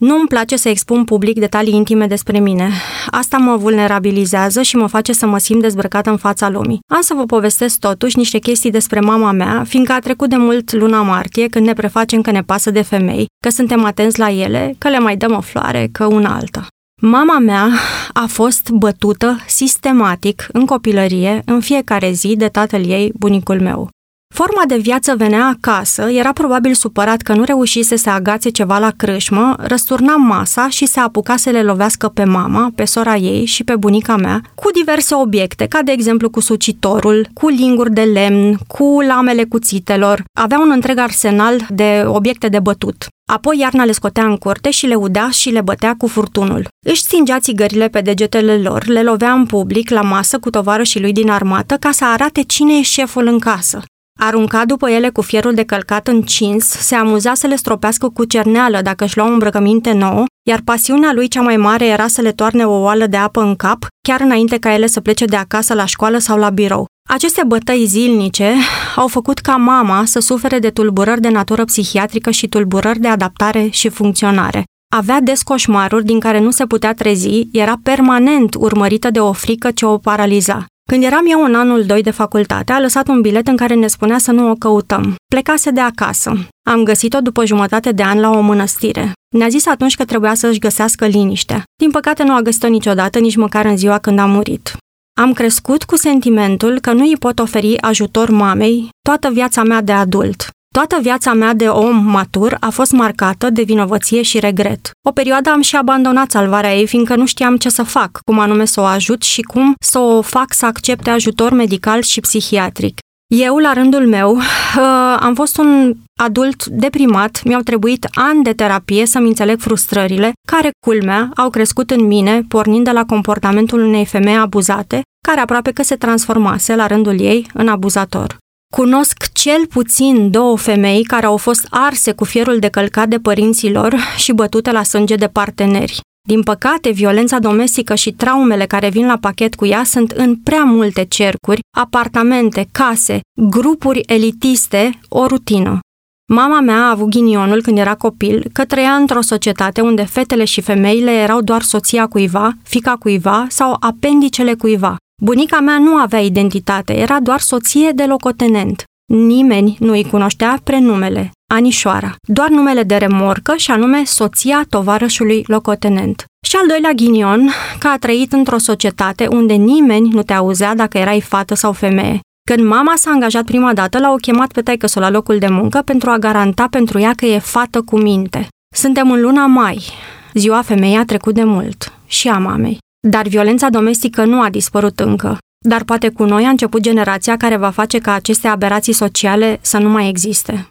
Nu îmi place să expun public detalii intime despre mine. Asta mă vulnerabilizează și mă face să mă simt dezbrăcată în fața lumii. Am să vă povestesc totuși niște chestii despre mama mea, fiindcă a trecut de mult luna martie, când ne prefacem că ne pasă de femei, că suntem atenți la ele, că le mai dăm o floare, că una alta. Mama mea a fost bătută sistematic în copilărie, în fiecare zi, de tatăl ei, bunicul meu. Forma de viață venea acasă, era probabil supărat că nu reușise să agațe ceva la crâșmă, răsturna masa și se apuca să le lovească pe mama, pe sora ei și pe bunica mea, cu diverse obiecte, ca de exemplu cu sucitorul, cu linguri de lemn, cu lamele cuțitelor. Avea un întreg arsenal de obiecte de bătut. Apoi iarna le scotea în curte și le udea și le bătea cu furtunul. Își stingea țigările pe degetele lor, le lovea în public la masă cu tovarășii lui din armată ca să arate cine e șeful în casă. Arunca după ele cu fierul de călcat încins, se amuza să le stropească cu cerneală dacă își luau îmbrăcăminte nouă, iar pasiunea lui cea mai mare era să le toarne o oală de apă în cap, chiar înainte ca ele să plece de acasă la școală sau la birou. Aceste bătăi zilnice au făcut ca mama să sufere de tulburări de natură psihiatrică și tulburări de adaptare și funcționare. Avea des coșmaruri din care nu se putea trezi, era permanent urmărită de o frică ce o paraliza. Când eram eu în anul 2 de facultate, a lăsat un bilet în care ne spunea să nu o căutăm. Plecase de acasă. Am găsit-o după jumătate de an la o mănăstire. Ne-a zis atunci că trebuia să își găsească liniștea. Din păcate nu a găsit-o niciodată, nici măcar în ziua când a murit. Am crescut cu sentimentul că nu îi pot oferi ajutor mamei toată viața mea de adult. Toată viața mea de om matur a fost marcată de vinovăție și regret. O perioadă am și abandonat salvarea ei, fiindcă nu știam ce să fac, cum anume să o ajut și cum să o fac să accepte ajutor medical și psihiatric. Eu, la rândul meu, am fost un adult deprimat, mi-au trebuit ani de terapie să-mi înțeleg frustrările, care, culmea, au crescut în mine, pornind de la comportamentul unei femei abuzate, care aproape că se transformase la rândul ei în abuzator. Cunosc cel puțin două femei care au fost arse cu fierul de călcat de părinții lor și bătute la sânge de parteneri. Din păcate, violența domestică și traumele care vin la pachet cu ea sunt în prea multe cercuri, apartamente, case, grupuri elitiste, o rutină. Mama mea a avut ghinionul când era copil că trăia într-o societate unde fetele și femeile erau doar soția cuiva, fica cuiva sau apendicele cuiva. Bunica mea nu avea identitate, era doar soție de locotenent. Nimeni nu îi cunoștea prenumele, Anișoara, doar numele de remorcă și anume soția tovarășului locotenent. Și al doilea ghinion, că a trăit într-o societate unde nimeni nu te auzea dacă erai fată sau femeie. Când mama s-a angajat prima dată, l-au chemat pe taică la locul de muncă pentru a garanta pentru ea că e fată cu minte. Suntem în luna mai. Ziua femeii a trecut de mult. Și a mamei. Dar violența domestică nu a dispărut încă. Dar poate cu noi a început generația care va face ca aceste aberații sociale să nu mai existe.